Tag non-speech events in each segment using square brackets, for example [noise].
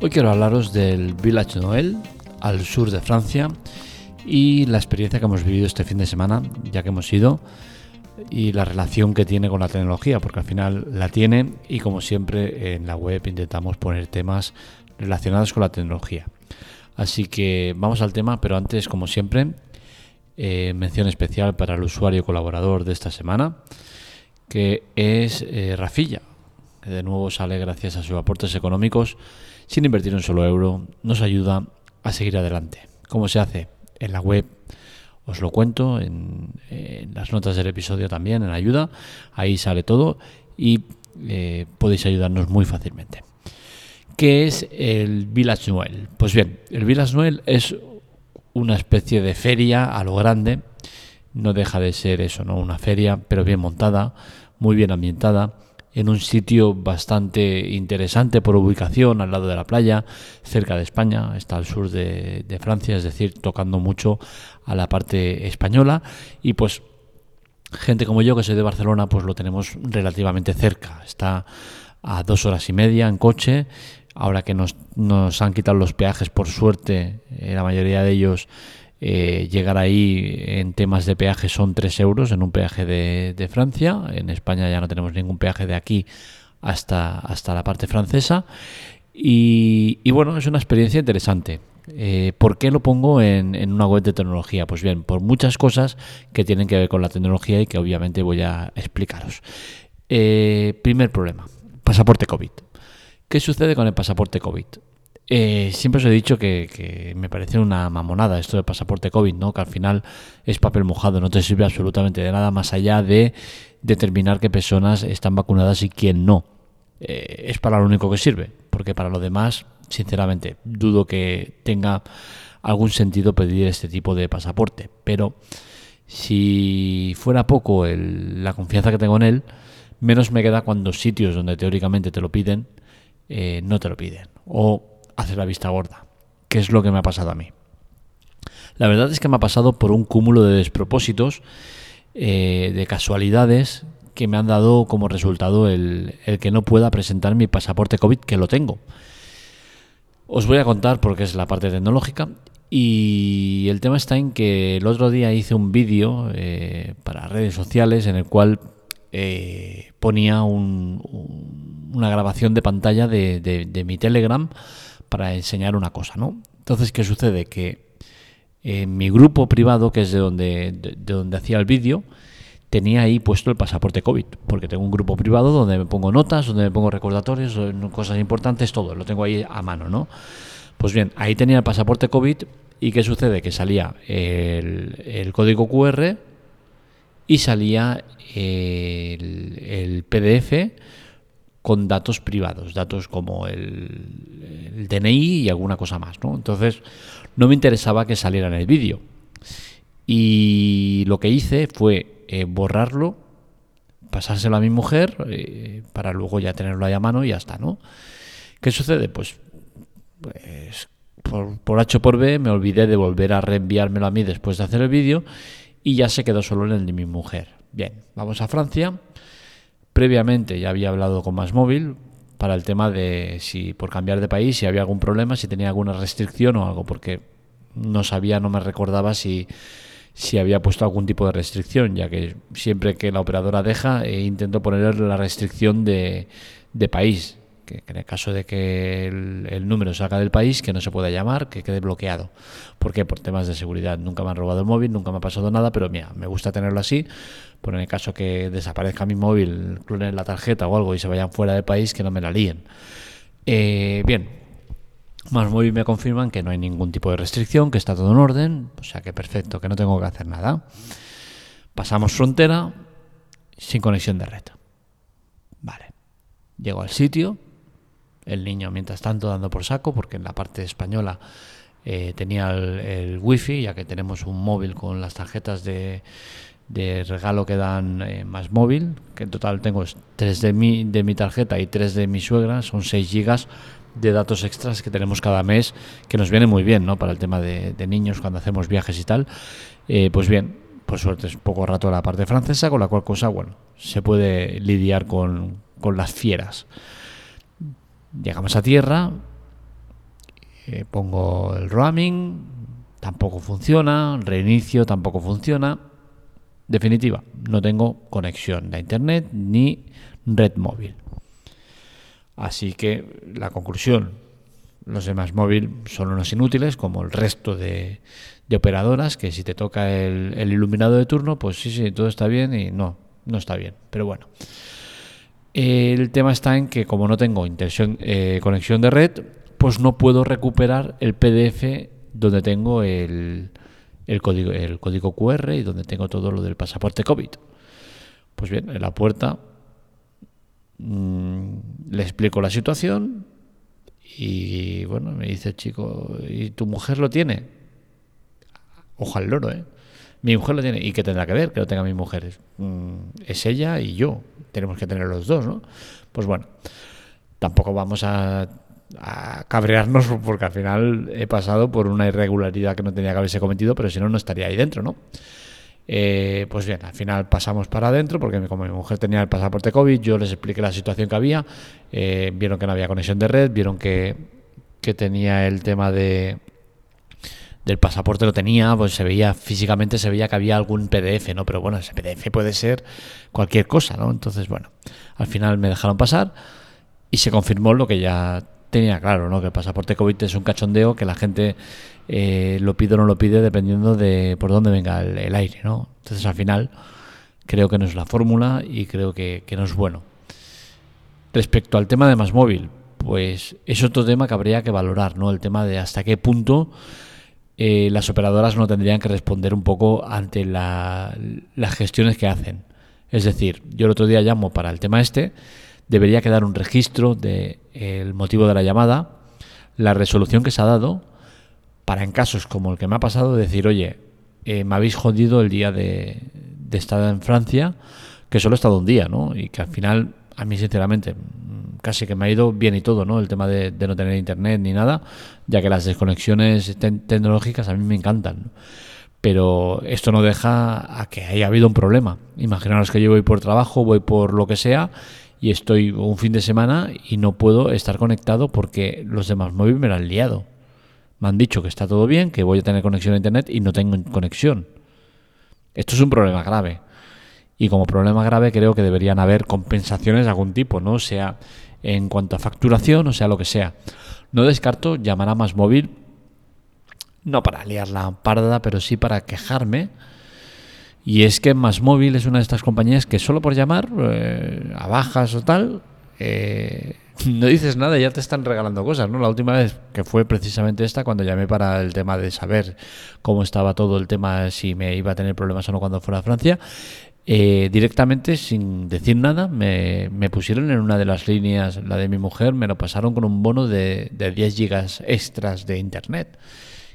Hoy quiero hablaros del Village Noël al sur de Francia y la experiencia que hemos vivido este fin de semana, ya que hemos ido, y la relación que tiene con la tecnología, porque al final la tiene y como siempre en la web intentamos poner temas relacionados con la tecnología. Así que vamos al tema, pero antes, como siempre, eh, mención especial para el usuario colaborador de esta semana, que es eh, Rafilla, que de nuevo sale gracias a sus aportes económicos sin invertir un solo euro, nos ayuda a seguir adelante. ¿Cómo se hace? En la web os lo cuento, en, las notas del episodio también, en ayuda, ahí sale todo y eh, podéis ayudarnos muy fácilmente. ¿Qué es el Village Noel? Pues bien, el Village Noel es una especie de feria a lo grande, no deja de ser eso, ¿no? Una feria, pero bien montada, muy bien ambientada en un sitio bastante interesante por ubicación, al lado de la playa, cerca de España, está al sur de, Francia, es decir, tocando mucho a la parte española. Y pues gente como yo que soy de Barcelona pues lo tenemos relativamente cerca, está a dos horas y media en coche, ahora que nos, nos han quitado los peajes por suerte, eh, la mayoría de ellos eh, llegar ahí en temas de peaje son 3 euros en un peaje de, Francia. En España ya no tenemos ningún peaje de aquí hasta, hasta la parte francesa. Y, bueno, es una experiencia interesante. Eh, ¿Por qué lo pongo en, una web de tecnología? Pues bien, por muchas cosas que tienen que ver con la tecnología y que obviamente voy a explicaros. Primer problema, pasaporte COVID. ¿Qué sucede con el pasaporte COVID? Eh, siempre os he dicho que, me parece una mamonada esto del pasaporte COVID, ¿no? Que al final es papel mojado, no te sirve absolutamente de nada más allá de determinar qué personas están vacunadas y quién no. Eh, es para lo único que sirve, porque para lo demás, sinceramente, dudo que tenga algún sentido pedir este tipo de pasaporte. Pero si fuera poco la confianza que tengo en él, menos me queda cuando sitios donde teóricamente te lo piden, eh, no te lo piden. O hace la vista gorda, que es lo que me ha pasado a mí. La verdad es que me ha pasado por un cúmulo de despropósitos, eh, de casualidades que me han dado como resultado el, que no pueda presentar mi pasaporte COVID, que lo tengo. Os voy a contar porque es la parte tecnológica y el tema está en que el otro día hice un vídeo eh, para redes sociales en el cual ponía una grabación de pantalla de mi Telegram para enseñar una cosa, ¿no? Entonces, ¿qué sucede? Que en mi grupo privado, que es de donde, de, donde hacía el vídeo, tenía ahí puesto el pasaporte COVID, porque tengo un grupo privado donde me pongo notas, donde me pongo recordatorios, cosas importantes, todo, lo tengo ahí a mano, ¿no? Pues bien, ahí tenía el pasaporte COVID y ¿qué sucede? Que salía el, el código QR y salía el PDF con datos privados, datos como el, DNI y alguna cosa más. ¿no? Entonces, no me interesaba que saliera en el vídeo. Y lo que hice fue eh, borrarlo, pasárselo a mi mujer, eh, para luego ya tenerlo ahí a mano y ya está, ¿no? ¿Qué sucede? Pues, pues por, por H por B me olvidé de volver a reenviármelo a mí después de hacer el vídeo y ya se quedó solo en el de mi mujer. Bien, vamos a Francia Previamente ya había hablado con Más Móvil para el tema de si por cambiar de país, si había algún problema, si tenía alguna restricción o algo, porque no sabía, no me recordaba si, si había puesto algún tipo de restricción, ya que siempre que la operadora deja, eh, intento poner la restricción de, de país en el caso de que el, número salga del país, que no se pueda llamar, que quede bloqueado. ¿Por qué? Por temas de seguridad. Nunca me han robado el móvil, nunca me ha pasado nada, pero mira, me gusta tenerlo así. Por en el caso que desaparezca mi móvil, clonen la tarjeta o algo y se vayan fuera del país, que no me la líen. Eh, bien, más móvil me confirman que no hay ningún tipo de restricción, que está todo en orden, o sea que perfecto, que no tengo que hacer nada. Pasamos frontera sin conexión de red. Vale. Llego al sitio, el niño mientras tanto dando por saco, porque en la parte española eh, tenía el, wifi, ya que tenemos un móvil con las tarjetas de, de regalo que dan eh, más móvil, que en total tengo tres de mi, de mi tarjeta y tres de mi suegra, son 6 gigas de datos extras que tenemos cada mes, que nos viene muy bien, ¿no? Para el tema de, niños cuando hacemos viajes y tal. Eh, pues bien, por suerte es poco rato la parte francesa, con la cual cosa, bueno, se puede lidiar con, con las fieras. Llegamos a tierra, eh, pongo el roaming, tampoco funciona, reinicio, tampoco funciona. Definitiva, no tengo conexión de internet ni red móvil. Así que la conclusión, los demás móvil son unos inútiles, como el resto de, operadoras, que si te toca el, iluminado de turno, pues sí, sí, todo está bien y no, no está bien. Pero bueno, el tema está en que como no tengo eh, conexión de red, pues no puedo recuperar el PDF donde tengo el, código, el código QR y donde tengo todo lo del pasaporte COVID. Pues bien, en la puerta mm, le explico la situación y bueno, me dice chico, ¿y tu mujer lo tiene? Ojalá loro, ¿eh? Mi mujer lo tiene. ¿Y qué tendrá que ver que lo tenga mi mujer? Mm, es ella y yo. Tenemos que tener los dos, ¿no? Pues bueno, tampoco vamos a, cabrearnos [laughs] porque al final he pasado por una irregularidad que no tenía que haberse cometido, pero si no, no estaría ahí dentro, ¿no? Eh, pues bien, al final pasamos para adentro porque como mi mujer tenía el pasaporte COVID, yo les expliqué la situación que había, eh, vieron que no había conexión de red, vieron que, que tenía el tema de, del pasaporte lo tenía, pues se veía físicamente, se veía que había algún PDF, ¿no? Pero bueno, ese PDF puede ser cualquier cosa, ¿no? Entonces, bueno, al final me dejaron pasar y se confirmó lo que ya tenía claro, ¿no? Que el pasaporte COVID es un cachondeo, que la gente eh, lo pide o no lo pide dependiendo de por dónde venga el, aire, ¿no? Entonces, al final, creo que no es la fórmula y creo que, no es bueno. Respecto al tema de más móvil, pues es otro tema que habría que valorar, ¿no? El tema de hasta qué punto eh, las operadoras no tendrían que responder un poco ante las gestiones que hacen. Es decir, yo el otro día llamo para el tema este, debería quedar un registro del el motivo de la llamada, la resolución que se ha dado, para en casos como el que me ha pasado decir, oye, eh, me habéis jodido el día de, de estar en Francia, que solo he estado un día, ¿no? Y que al final, a mí sinceramente, casi que me ha ido bien y todo, ¿no? El tema de, no tener internet ni nada, ya que las desconexiones tecnológicas a mí me encantan. Pero esto no deja a que haya habido un problema. Imaginaros que yo voy por trabajo, voy por lo que sea, y estoy un fin de semana y no puedo estar conectado porque los demás móviles me lo han liado. Me han dicho que está todo bien, que voy a tener conexión a internet y no tengo conexión. Esto es un problema grave. Y como problema grave creo que deberían haber compensaciones de algún tipo, ¿no? sea, en cuanto a facturación, o sea, lo que sea. No descarto llamar a más móvil, no para liar la parda, pero sí para quejarme. Y es que Más Móvil es una de estas compañías que solo por llamar eh, a bajas o tal, eh, [laughs] no dices nada y ya te están regalando cosas, ¿no? La última vez que fue precisamente esta, cuando llamé para el tema de saber cómo estaba todo el tema, si me iba a tener problemas o no cuando fuera a Francia, eh, directamente, sin decir nada, me, pusieron en una de las líneas, la de mi mujer, me lo pasaron con un bono de, 10 gigas extras de internet.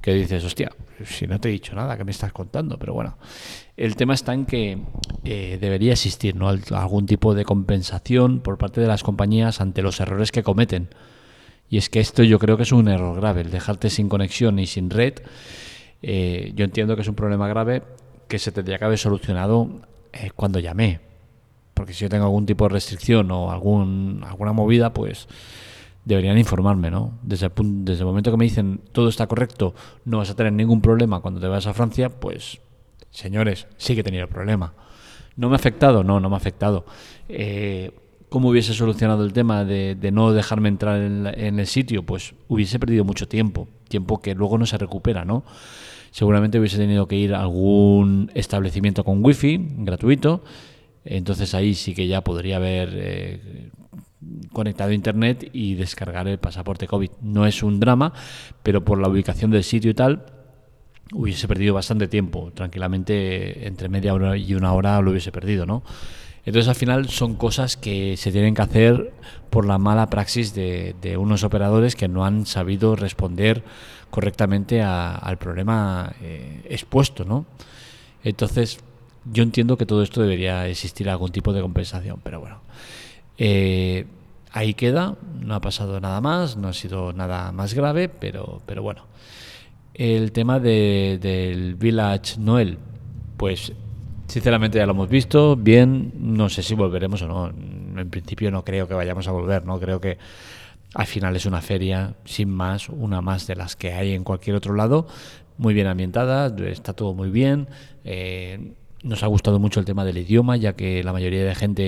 Que dices, hostia, si no te he dicho nada, ¿qué me estás contando? Pero bueno, el tema está en que eh, debería existir ¿no? algún tipo de compensación por parte de las compañías ante los errores que cometen. Y es que esto yo creo que es un error grave, el dejarte sin conexión y sin red. Eh, yo entiendo que es un problema grave que se tendría que haber solucionado cuando llamé. Porque si yo tengo algún tipo de restricción o algún, alguna movida, pues deberían informarme, ¿no? Desde el, desde el momento que me dicen todo está correcto, no vas a tener ningún problema cuando te vas a Francia, pues, señores, sí que he tenido problema. ¿No me ha afectado? No, no me ha afectado. Eh, ¿Cómo hubiese solucionado el tema de, no dejarme entrar en, en, el sitio? Pues hubiese perdido mucho tiempo, tiempo que luego no se recupera, ¿no? Seguramente hubiese tenido que ir a algún establecimiento con wifi gratuito. Entonces ahí sí que ya podría haber eh, conectado a internet y descargar el pasaporte COVID. No es un drama, pero por la ubicación del sitio y tal, hubiese perdido bastante tiempo. Tranquilamente entre media hora y una hora lo hubiese perdido, ¿no? Entonces al final son cosas que se tienen que hacer por la mala praxis de, unos operadores que no han sabido responder correctamente al problema eh, expuesto, ¿no? Entonces yo entiendo que todo esto debería existir algún tipo de compensación, pero bueno. Eh, ahí queda, no ha pasado nada más, no ha sido nada más grave, pero, pero bueno. El tema del Village Noel, pues Sinceramente ya lo hemos visto, bien, no sé si volveremos o no. En principio no creo que vayamos a volver, no creo que al final es una feria sin más, una más de las que hay en cualquier otro lado, muy bien ambientada, está todo muy bien. Eh, nos ha gustado mucho el tema del idioma, ya que la mayoría de gente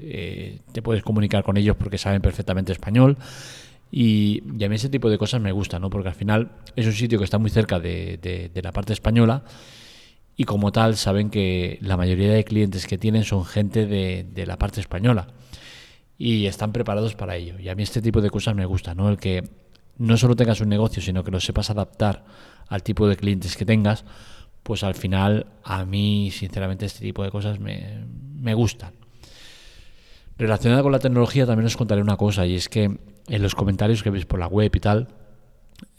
eh, te puedes comunicar con ellos porque saben perfectamente español. Y, a mí ese tipo de cosas me gusta, ¿no? Porque al final es un sitio que está muy cerca de, la parte española y como tal saben que la mayoría de clientes que tienen son gente de, la parte española y están preparados para ello. Y a mí este tipo de cosas me gusta, ¿no? El que no solo tengas un negocio, sino que lo sepas adaptar al tipo de clientes que tengas, pues al final a mí, sinceramente, este tipo de cosas me, me gustan. Relacionada con la tecnología también os contaré una cosa y es que en los comentarios que veis por la web y tal,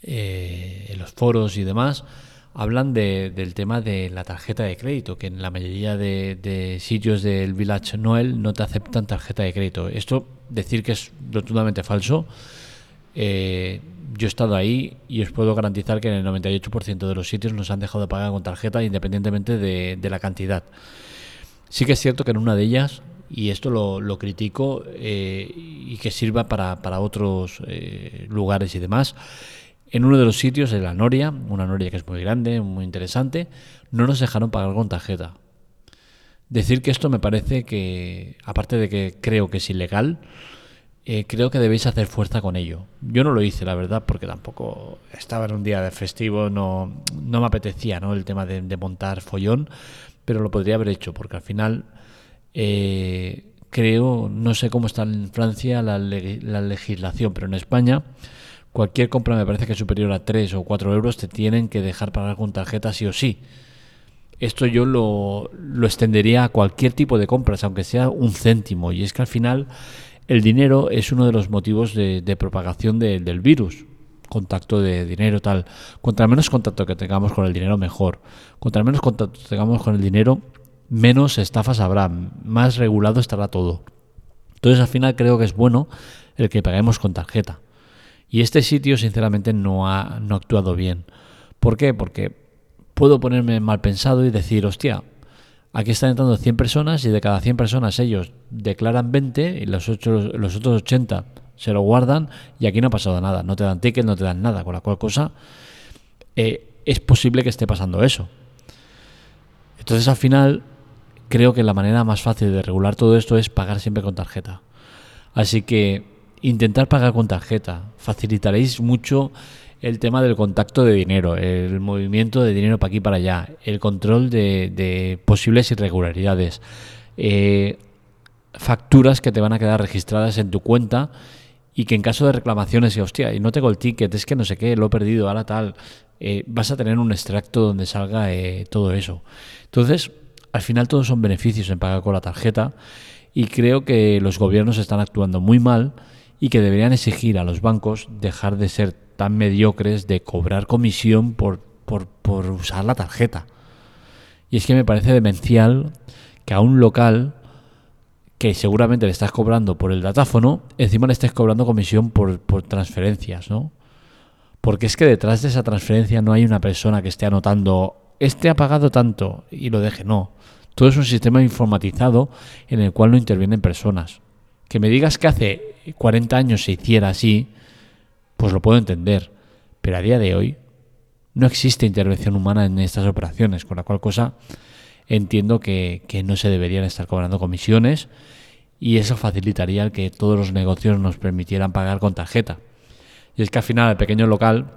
eh, en los foros y demás, hablan del tema de la tarjeta de crédito, que en la mayoría de, sitios del Village Noel no te aceptan tarjeta de crédito. Esto decir que es rotundamente falso. Eh, yo he estado ahí y os puedo garantizar que en el 98% de los sitios nos han dejado de pagar con tarjeta independientemente de, de la cantidad. Sí que es cierto que en una de ellas y esto lo, critico eh, y que sirva para, otros eh, lugares y demás. En uno de los sitios, de la Noria, una Noria que es muy grande, muy interesante, no nos dejaron pagar con tarjeta. Decir que esto me parece que, aparte de que creo que es ilegal, eh, creo que debéis hacer fuerza con ello. Yo no lo hice, la verdad, porque tampoco estaba en un día de festivo, no, no me apetecía ¿no? el tema de, montar follón, pero lo podría haber hecho, porque al final eh, creo, no sé cómo está en Francia la, legislación, pero en España cualquier compra me parece que superior a 3 o 4 euros te tienen que dejar pagar con tarjeta sí o sí. Esto yo lo, extendería a cualquier tipo de compras, aunque sea un céntimo. Y es que al final el dinero es uno de los motivos de, propagación del virus. Contacto de dinero, tal. Contra menos contacto que tengamos con el dinero, mejor. Contra menos contacto tengamos con el dinero, menos estafas habrá, más regulado estará todo. Entonces al final creo que es bueno el que paguemos con tarjeta. Y este sitio sinceramente no ha, no actuado bien. ¿Por qué? Porque puedo ponerme mal pensado y decir, hostia, aquí están entrando 100 personas y de cada 100 personas ellos declaran 20 y los, los otros 80 se lo guardan y aquí no ha pasado nada. No te dan ticket, no te dan nada. Con la cual cosa eh, es posible que esté pasando eso. Entonces al final creo que la manera más fácil de regular todo esto es pagar siempre con tarjeta. Así que intentar pagar con tarjeta. Facilitaréis mucho el tema del contacto de dinero, el movimiento de dinero para aquí y para allá, el control de, posibles irregularidades, eh, facturas que te van a quedar registradas en tu cuenta y que en caso de reclamaciones, y hostia, y no tengo el ticket, es que no sé qué, lo he perdido, ahora tal, eh, vas a tener un extracto donde salga eh, todo eso. Entonces, al final todos son beneficios en pagar con la tarjeta y creo que los gobiernos están actuando muy mal y que deberían exigir a los bancos dejar de ser tan mediocres de cobrar comisión por, por, usar la tarjeta. Y es que me parece demencial que a un local que seguramente le estás cobrando por el datáfono, encima le estés cobrando comisión por, por transferencias, ¿no? Porque es que detrás de esa transferencia no hay una persona que esté anotando este ha pagado tanto y lo deje. No. Todo es un sistema informatizado en el cual no intervienen personas. Que me digas que hace 40 años se hiciera así, pues lo puedo entender. Pero a día de hoy no existe intervención humana en estas operaciones, con la cual cosa entiendo que, que no se deberían estar cobrando comisiones y eso facilitaría que todos los negocios nos permitieran pagar con tarjeta. Y es que al final el pequeño local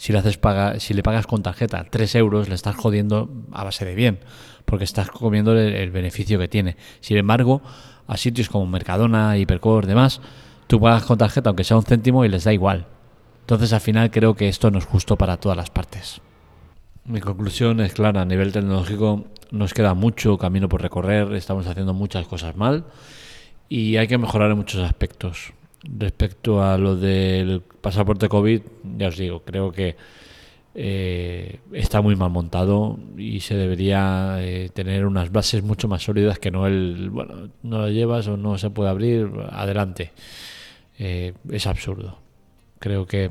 si le, haces paga, si le pagas con tarjeta 3 euros, le estás jodiendo a base de bien, porque estás comiendo el, beneficio que tiene. Sin embargo, a sitios como Mercadona, Hipercore, demás, tú pagas con tarjeta aunque sea un céntimo y les da igual. Entonces al final creo que esto no es justo para todas las partes. Mi conclusión es clara, a nivel tecnológico nos queda mucho camino por recorrer, estamos haciendo muchas cosas mal y hay que mejorar en muchos aspectos. Respecto a lo del pasaporte COVID, ya os digo, creo que eh, está muy mal montado y se debería eh, tener unas bases mucho más sólidas que no el, bueno, no lo llevas o no se puede abrir, adelante. Eh, es absurdo. Creo que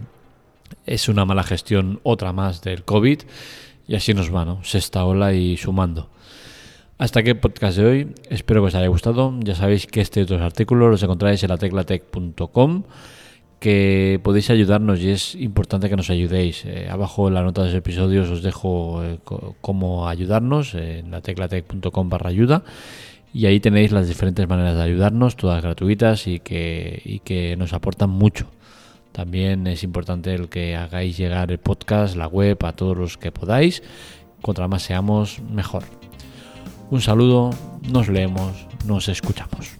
es una mala gestión, otra más del COVID, y así nos va, ¿no? Sexta ola y sumando. Hasta aquí el podcast de hoy. Espero que os haya gustado. Ya sabéis que este y otros artículos los encontráis en la teclatec.com que podéis ayudarnos y es importante que nos ayudéis. Eh, abajo en la nota de los episodios os dejo eh, cómo ayudarnos en la teclatec.com barra ayuda y ahí tenéis las diferentes maneras de ayudarnos, todas gratuitas y que, y que nos aportan mucho. También es importante el que hagáis llegar el podcast, la web a todos los que podáis. Contra más seamos, mejor. Un saludo, nos leemos, nos escuchamos.